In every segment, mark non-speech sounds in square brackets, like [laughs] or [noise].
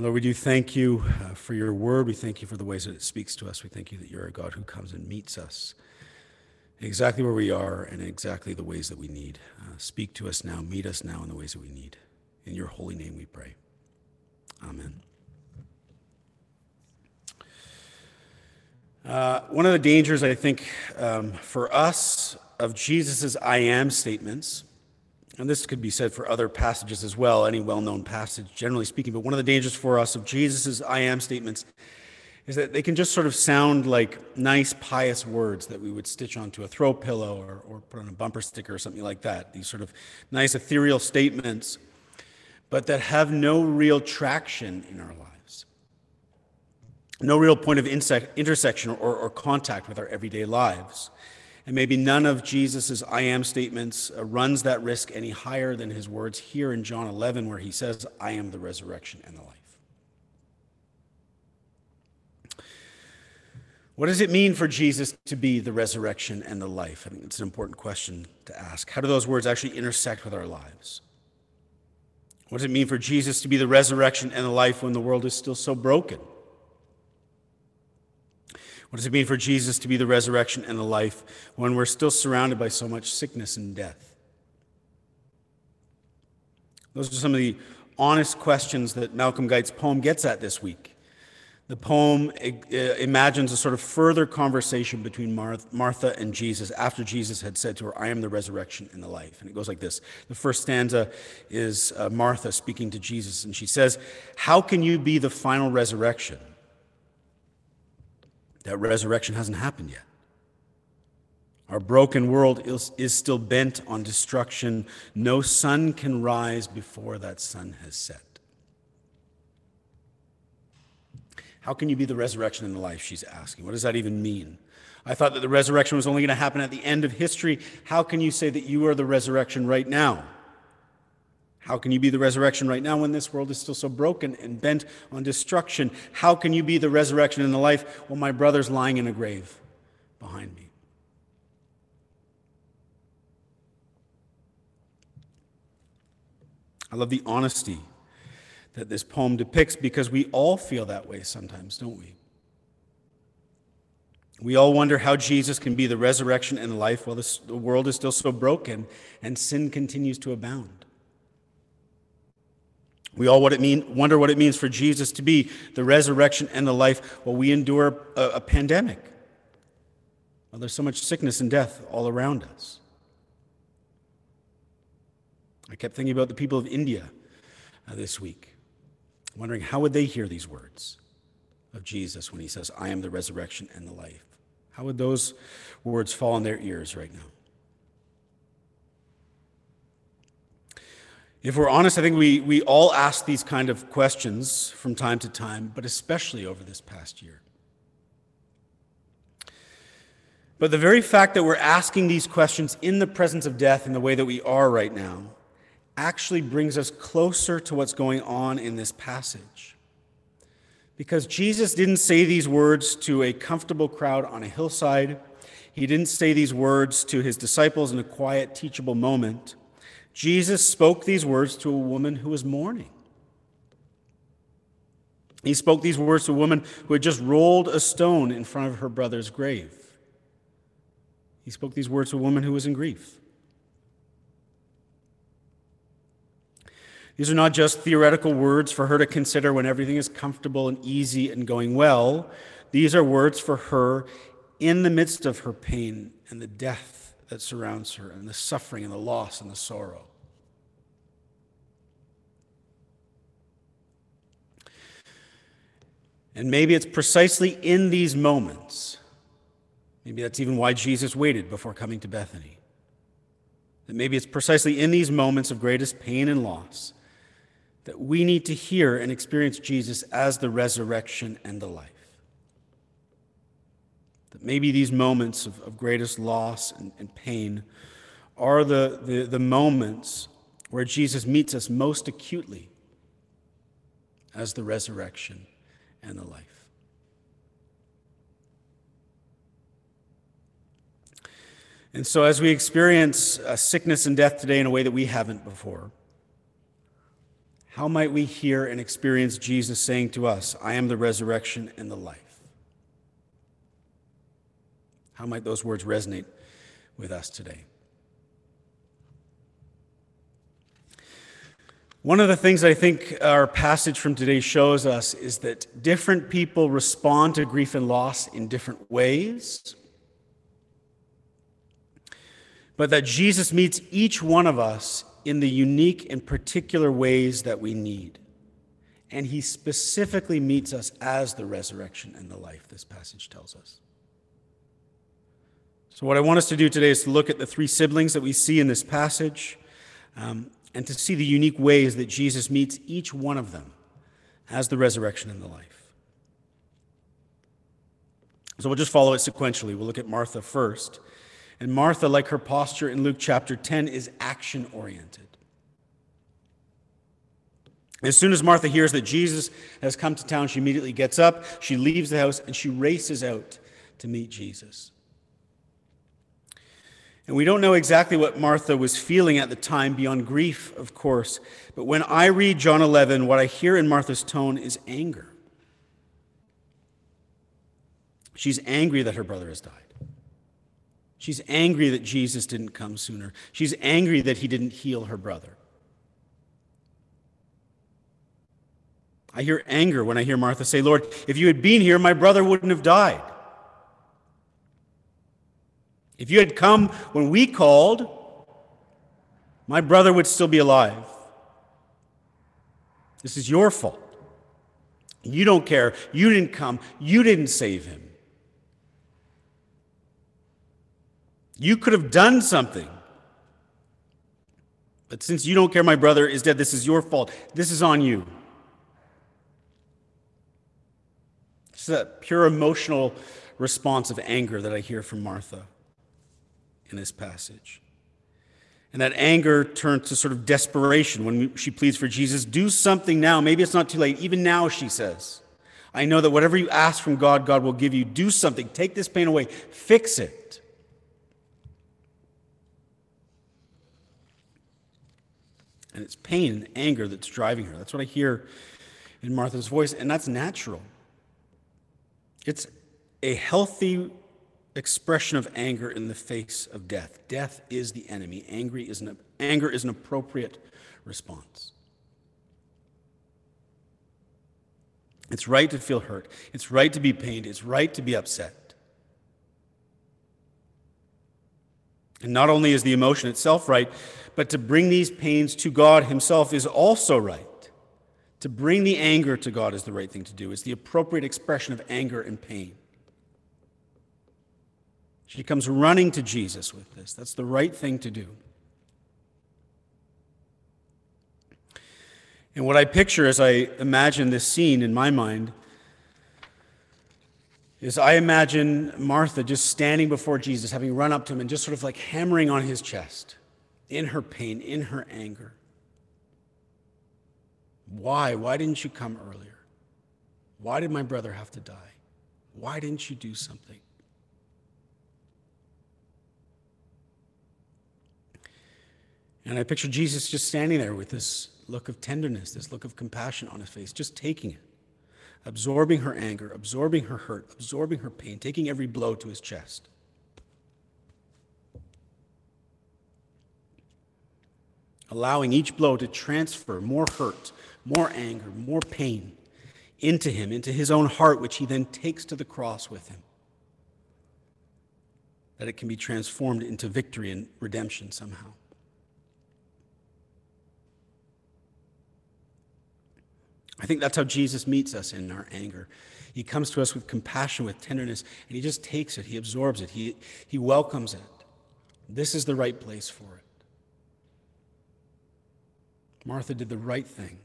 Lord, we do thank you uh, for your word. We thank you for the ways that it speaks to us. We thank you that you're a God who comes and meets us exactly where we are and exactly the ways that we need. Uh, speak to us now, meet us now in the ways that we need. In your holy name we pray. Amen. Uh, one of the dangers, I think, um, for us of Jesus' I am statements and this could be said for other passages as well, any well known passage, generally speaking. But one of the dangers for us of Jesus' I am statements is that they can just sort of sound like nice, pious words that we would stitch onto a throw pillow or, or put on a bumper sticker or something like that. These sort of nice, ethereal statements, but that have no real traction in our lives. No real point of intersection or, or contact with our everyday lives. And maybe none of Jesus' I am statements uh, runs that risk any higher than his words here in John 11, where he says, I am the resurrection and the life. What does it mean for Jesus to be the resurrection and the life? I think it's an important question to ask. How do those words actually intersect with our lives? What does it mean for Jesus to be the resurrection and the life when the world is still so broken? What does it mean for Jesus to be the resurrection and the life when we're still surrounded by so much sickness and death? Those are some of the honest questions that Malcolm Guite's poem gets at this week. The poem imagines a sort of further conversation between Martha and Jesus after Jesus had said to her, I am the resurrection and the life. And it goes like this The first stanza is uh, Martha speaking to Jesus, and she says, How can you be the final resurrection? That resurrection hasn't happened yet. Our broken world is, is still bent on destruction. No sun can rise before that sun has set. How can you be the resurrection and the life? She's asking. What does that even mean? I thought that the resurrection was only going to happen at the end of history. How can you say that you are the resurrection right now? How can you be the resurrection right now when this world is still so broken and bent on destruction? How can you be the resurrection and the life when my brother's lying in a grave behind me? I love the honesty that this poem depicts because we all feel that way sometimes, don't we? We all wonder how Jesus can be the resurrection and the life while this, the world is still so broken and sin continues to abound. We all what mean, wonder what it means for Jesus to be the resurrection and the life while we endure a, a pandemic. Well, there's so much sickness and death all around us. I kept thinking about the people of India uh, this week, wondering how would they hear these words of Jesus when he says, I am the resurrection and the life? How would those words fall on their ears right now? If we're honest, I think we, we all ask these kind of questions from time to time, but especially over this past year. But the very fact that we're asking these questions in the presence of death in the way that we are right now actually brings us closer to what's going on in this passage. Because Jesus didn't say these words to a comfortable crowd on a hillside, he didn't say these words to his disciples in a quiet, teachable moment. Jesus spoke these words to a woman who was mourning. He spoke these words to a woman who had just rolled a stone in front of her brother's grave. He spoke these words to a woman who was in grief. These are not just theoretical words for her to consider when everything is comfortable and easy and going well. These are words for her in the midst of her pain and the death that surrounds her and the suffering and the loss and the sorrow. And maybe it's precisely in these moments, maybe that's even why Jesus waited before coming to Bethany. That maybe it's precisely in these moments of greatest pain and loss that we need to hear and experience Jesus as the resurrection and the life. That maybe these moments of, of greatest loss and, and pain are the, the, the moments where Jesus meets us most acutely as the resurrection and the life. And so, as we experience uh, sickness and death today in a way that we haven't before, how might we hear and experience Jesus saying to us, I am the resurrection and the life? How might those words resonate with us today? One of the things I think our passage from today shows us is that different people respond to grief and loss in different ways, but that Jesus meets each one of us in the unique and particular ways that we need. And he specifically meets us as the resurrection and the life, this passage tells us. So, what I want us to do today is to look at the three siblings that we see in this passage. Um, and to see the unique ways that Jesus meets each one of them as the resurrection and the life. So we'll just follow it sequentially. We'll look at Martha first. And Martha, like her posture in Luke chapter 10, is action oriented. As soon as Martha hears that Jesus has come to town, she immediately gets up, she leaves the house, and she races out to meet Jesus. And we don't know exactly what Martha was feeling at the time, beyond grief, of course. But when I read John 11, what I hear in Martha's tone is anger. She's angry that her brother has died. She's angry that Jesus didn't come sooner. She's angry that he didn't heal her brother. I hear anger when I hear Martha say, Lord, if you had been here, my brother wouldn't have died. If you had come when we called, my brother would still be alive. This is your fault. You don't care. You didn't come. You didn't save him. You could have done something. But since you don't care, my brother is dead, this is your fault. This is on you. It's that pure emotional response of anger that I hear from Martha in this passage. And that anger turned to sort of desperation when she pleads for Jesus, do something now. Maybe it's not too late. Even now, she says, I know that whatever you ask from God, God will give you. Do something. Take this pain away. Fix it. And it's pain and anger that's driving her. That's what I hear in Martha's voice, and that's natural. It's a healthy expression of anger in the face of death. Death is the enemy. Angry is an, anger is an appropriate response. It's right to feel hurt. It's right to be pained. It's right to be upset. And not only is the emotion itself right, but to bring these pains to God Himself is also right. To bring the anger to God is the right thing to do. It's the appropriate expression of anger and pain. She comes running to Jesus with this. That's the right thing to do. And what I picture as I imagine this scene in my mind is I imagine Martha just standing before Jesus, having run up to him and just sort of like hammering on his chest in her pain, in her anger. Why? Why didn't you come earlier? Why did my brother have to die? Why didn't you do something? And I picture Jesus just standing there with this look of tenderness, this look of compassion on his face, just taking it, absorbing her anger, absorbing her hurt, absorbing her pain, taking every blow to his chest. Allowing each blow to transfer more hurt, more anger, more pain into him, into his own heart, which he then takes to the cross with him. That it can be transformed into victory and redemption somehow. I think that's how Jesus meets us in our anger. He comes to us with compassion, with tenderness, and he just takes it, he absorbs it, he, he welcomes it. This is the right place for it. Martha did the right thing.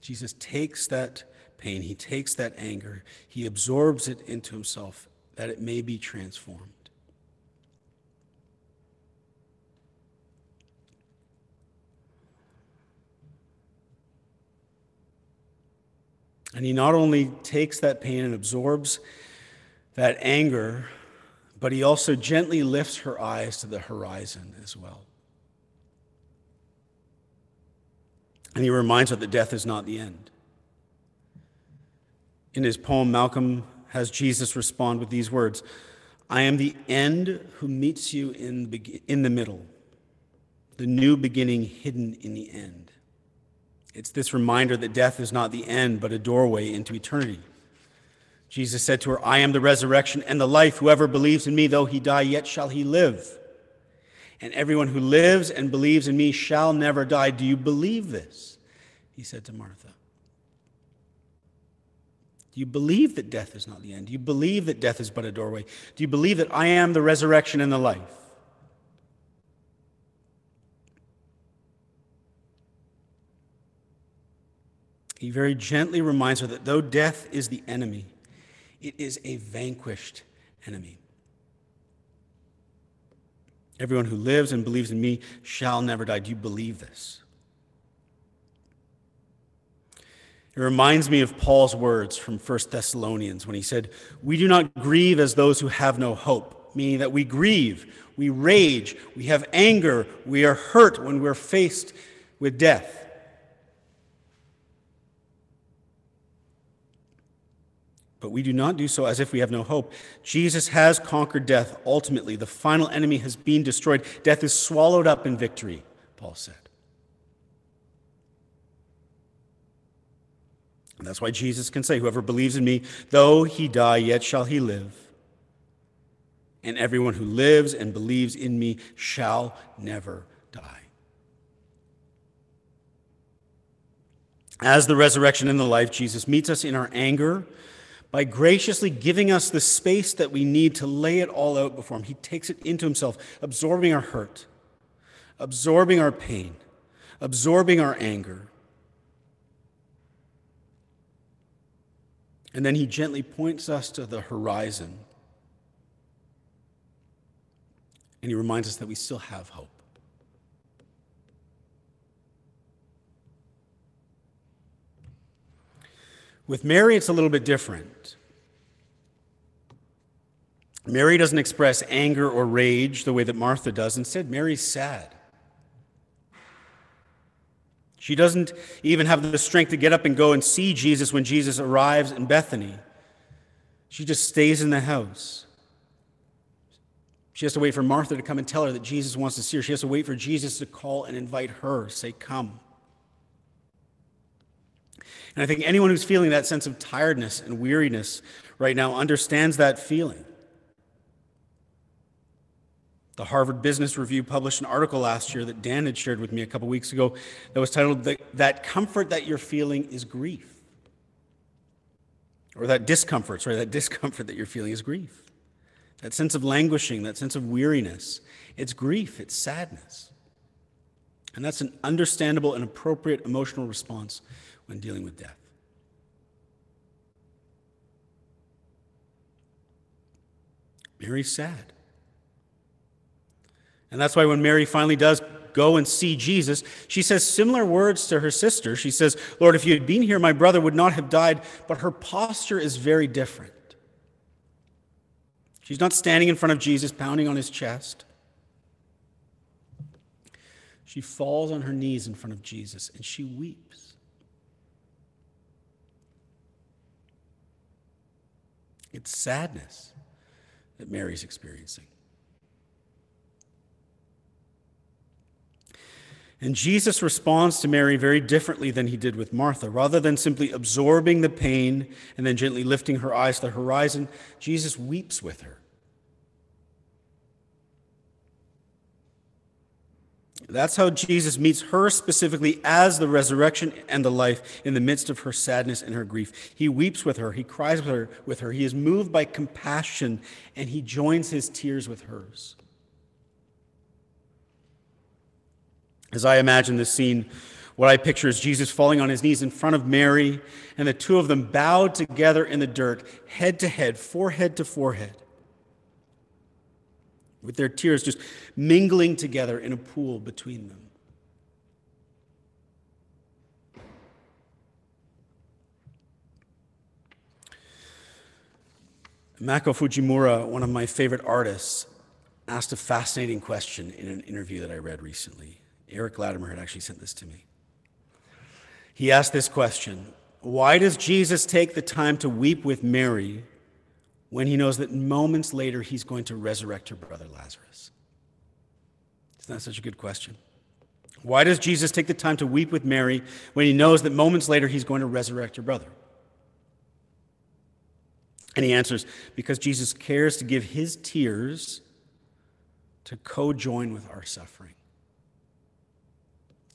Jesus takes that pain, he takes that anger, he absorbs it into himself that it may be transformed. And he not only takes that pain and absorbs that anger, but he also gently lifts her eyes to the horizon as well. And he reminds her that death is not the end. In his poem, Malcolm has Jesus respond with these words I am the end who meets you in the, in the middle, the new beginning hidden in the end. It's this reminder that death is not the end, but a doorway into eternity. Jesus said to her, I am the resurrection and the life. Whoever believes in me, though he die, yet shall he live. And everyone who lives and believes in me shall never die. Do you believe this? He said to Martha. Do you believe that death is not the end? Do you believe that death is but a doorway? Do you believe that I am the resurrection and the life? He very gently reminds her that though death is the enemy, it is a vanquished enemy. Everyone who lives and believes in me shall never die. Do you believe this? It reminds me of Paul's words from 1 Thessalonians when he said, We do not grieve as those who have no hope, meaning that we grieve, we rage, we have anger, we are hurt when we're faced with death. But we do not do so as if we have no hope. Jesus has conquered death ultimately. The final enemy has been destroyed. Death is swallowed up in victory, Paul said. And that's why Jesus can say, Whoever believes in me, though he die, yet shall he live. And everyone who lives and believes in me shall never die. As the resurrection and the life, Jesus meets us in our anger by graciously giving us the space that we need to lay it all out before Him. He takes it into Himself, absorbing our hurt, absorbing our pain, absorbing our anger. And then He gently points us to the horizon. And He reminds us that we still have hope. With Mary, it's a little bit different. Mary doesn't express anger or rage the way that Martha does. Instead, Mary's sad. She doesn't even have the strength to get up and go and see Jesus when Jesus arrives in Bethany. She just stays in the house. She has to wait for Martha to come and tell her that Jesus wants to see her. She has to wait for Jesus to call and invite her, say, Come. And I think anyone who's feeling that sense of tiredness and weariness right now understands that feeling. The Harvard Business Review published an article last year that Dan had shared with me a couple weeks ago that was titled, That Comfort That You're Feeling is Grief. Or that discomfort, sorry, that [laughs] discomfort that you're feeling is grief. That sense of languishing, that sense of weariness, it's grief, it's sadness. And that's an understandable and appropriate emotional response when dealing with death. Mary's sad. And that's why when Mary finally does go and see Jesus, she says similar words to her sister. She says, Lord, if you had been here, my brother would not have died. But her posture is very different. She's not standing in front of Jesus, pounding on his chest. She falls on her knees in front of Jesus and she weeps. It's sadness that Mary's experiencing. And Jesus responds to Mary very differently than he did with Martha. Rather than simply absorbing the pain and then gently lifting her eyes to the horizon, Jesus weeps with her. That's how Jesus meets her specifically as the resurrection and the life in the midst of her sadness and her grief. He weeps with her, he cries with her, with her. He is moved by compassion and he joins his tears with hers. As I imagine this scene, what I picture is Jesus falling on his knees in front of Mary, and the two of them bowed together in the dirt, head to head, forehead to forehead with their tears just mingling together in a pool between them. Mako Fujimura, one of my favorite artists, asked a fascinating question in an interview that I read recently. Eric Latimer had actually sent this to me. He asked this question Why does Jesus take the time to weep with Mary when he knows that moments later he's going to resurrect her brother Lazarus? Isn't that such a good question? Why does Jesus take the time to weep with Mary when he knows that moments later he's going to resurrect her brother? And he answers, Because Jesus cares to give his tears to co join with our suffering.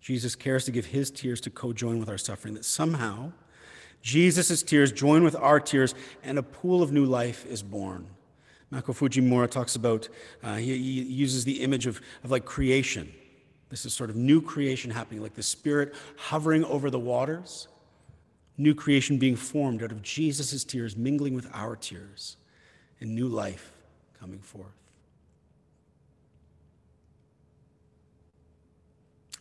Jesus cares to give his tears to co join with our suffering, that somehow Jesus' tears join with our tears and a pool of new life is born. Mako Fujimura talks about, uh, he, he, uses the image of, of like creation. This is sort of new creation happening, like the Spirit hovering over the waters, new creation being formed out of Jesus' tears mingling with our tears, and new life coming forth.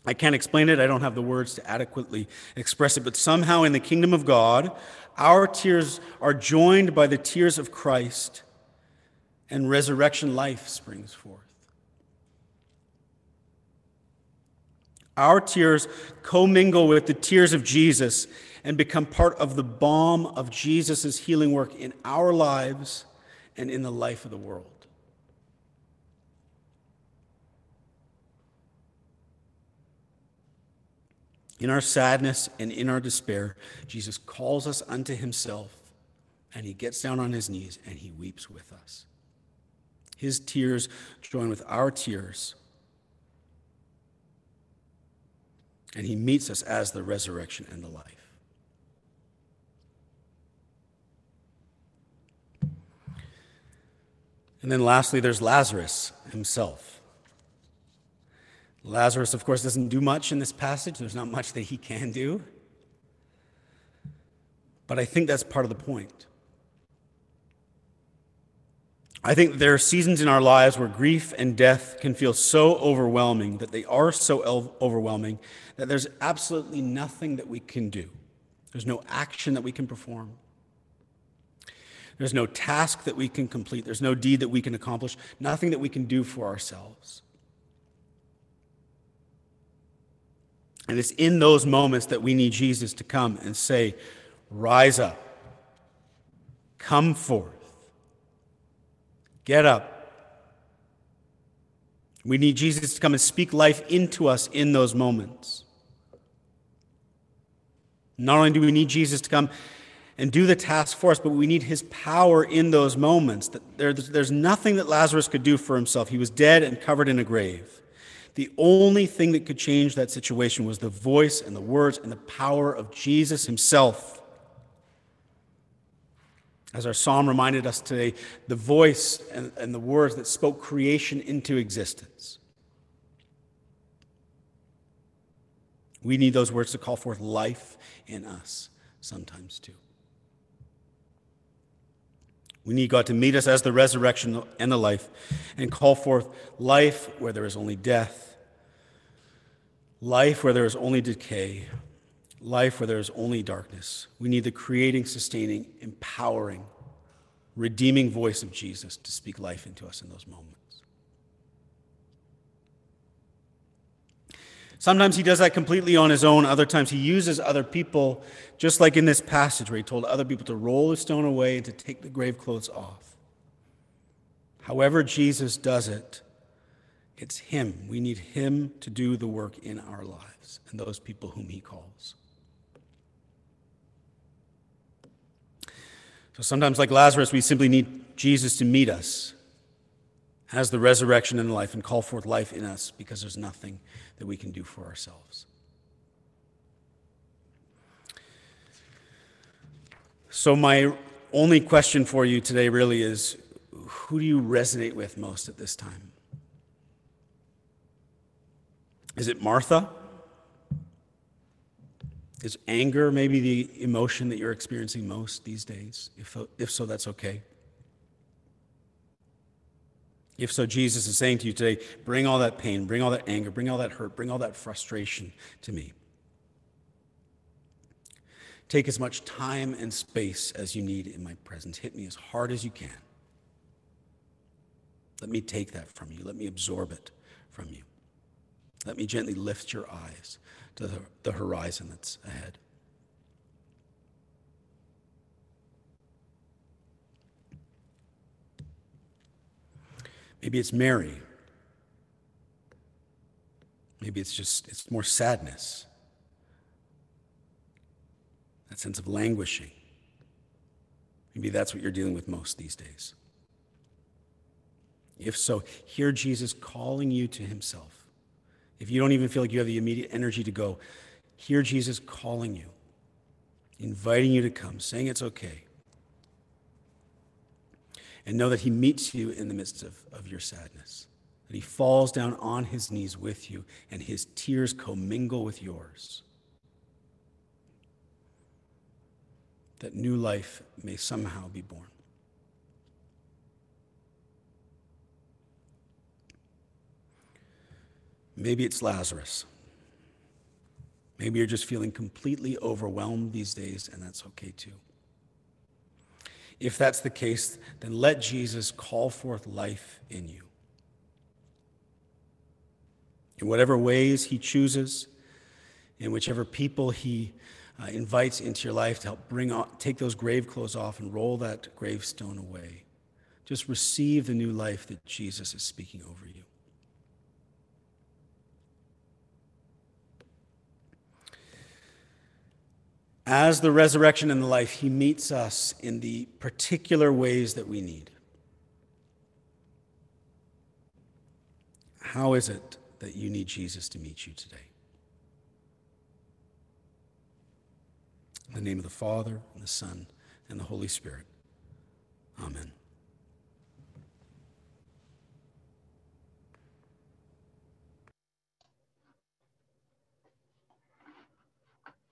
I can't explain it. I don't have the words to adequately express it. But somehow in the kingdom of God, our tears are joined by the tears of Christ, and resurrection life springs forth. Our tears commingle with the tears of Jesus and become part of the balm of Jesus' healing work in our lives and in the life of the world. In our sadness and in our despair, Jesus calls us unto himself and he gets down on his knees and he weeps with us. His tears join with our tears. And he meets us as the resurrection and the life. And then lastly, there's Lazarus himself. Lazarus, of course, doesn't do much in this passage. There's not much that he can do. But I think that's part of the point. I think there are seasons in our lives where grief and death can feel so overwhelming, that they are so overwhelming, that there's absolutely nothing that we can do. There's no action that we can perform. There's no task that we can complete. There's no deed that we can accomplish. Nothing that we can do for ourselves. And it's in those moments that we need Jesus to come and say, Rise up, come forth, get up. We need Jesus to come and speak life into us in those moments. Not only do we need Jesus to come and do the task for us, but we need his power in those moments. There's nothing that Lazarus could do for himself. He was dead and covered in a grave. The only thing that could change that situation was the voice and the words and the power of Jesus himself. As our psalm reminded us today, the voice and, and the words that spoke creation into existence. We need those words to call forth life in us sometimes too. We need God to meet us as the resurrection and the life and call forth life where there is only death life where there is only decay, life where there is only darkness. We need the creating, sustaining, empowering, redeeming voice of Jesus to speak life into us in those moments. Sometimes he does that completely on his own. Other times he uses other people, just like in this passage where he told other people to roll the stone away and to take the grave clothes off. However, Jesus does it, it's Him. We need Him to do the work in our lives and those people whom He calls. So sometimes, like Lazarus, we simply need Jesus to meet us as the resurrection and life and call forth life in us because there's nothing that we can do for ourselves. So, my only question for you today really is who do you resonate with most at this time? Is it Martha? Is anger maybe the emotion that you're experiencing most these days? If, if so, that's okay. If so, Jesus is saying to you today bring all that pain, bring all that anger, bring all that hurt, bring all that frustration to me. Take as much time and space as you need in my presence. Hit me as hard as you can. Let me take that from you. Let me absorb it from you. Let me gently lift your eyes to the, horizon that's ahead. Maybe it's Mary. Maybe it's just it's more sadness. That sense of languishing. Maybe that's what you're dealing with most these days. If so, hear Jesus calling you to himself. If you don't even feel like you have the immediate energy to go, hear Jesus calling you, inviting you to come, saying it's okay. And know that he meets you in the midst of, of your sadness, that he falls down on his knees with you, and his tears commingle with yours. That new life may somehow be born. Maybe it's Lazarus. Maybe you're just feeling completely overwhelmed these days, and that's okay too. If that's the case, then let Jesus call forth life in you. In whatever ways he chooses, in whichever people he uh, invites into your life to help bring on, take those grave clothes off and roll that gravestone away. Just receive the new life that Jesus is speaking over you. As the resurrection and the life, he meets us in the particular ways that we need. How is it that you need Jesus to meet you today? In the name of the Father, and the Son, and the Holy Spirit. Amen.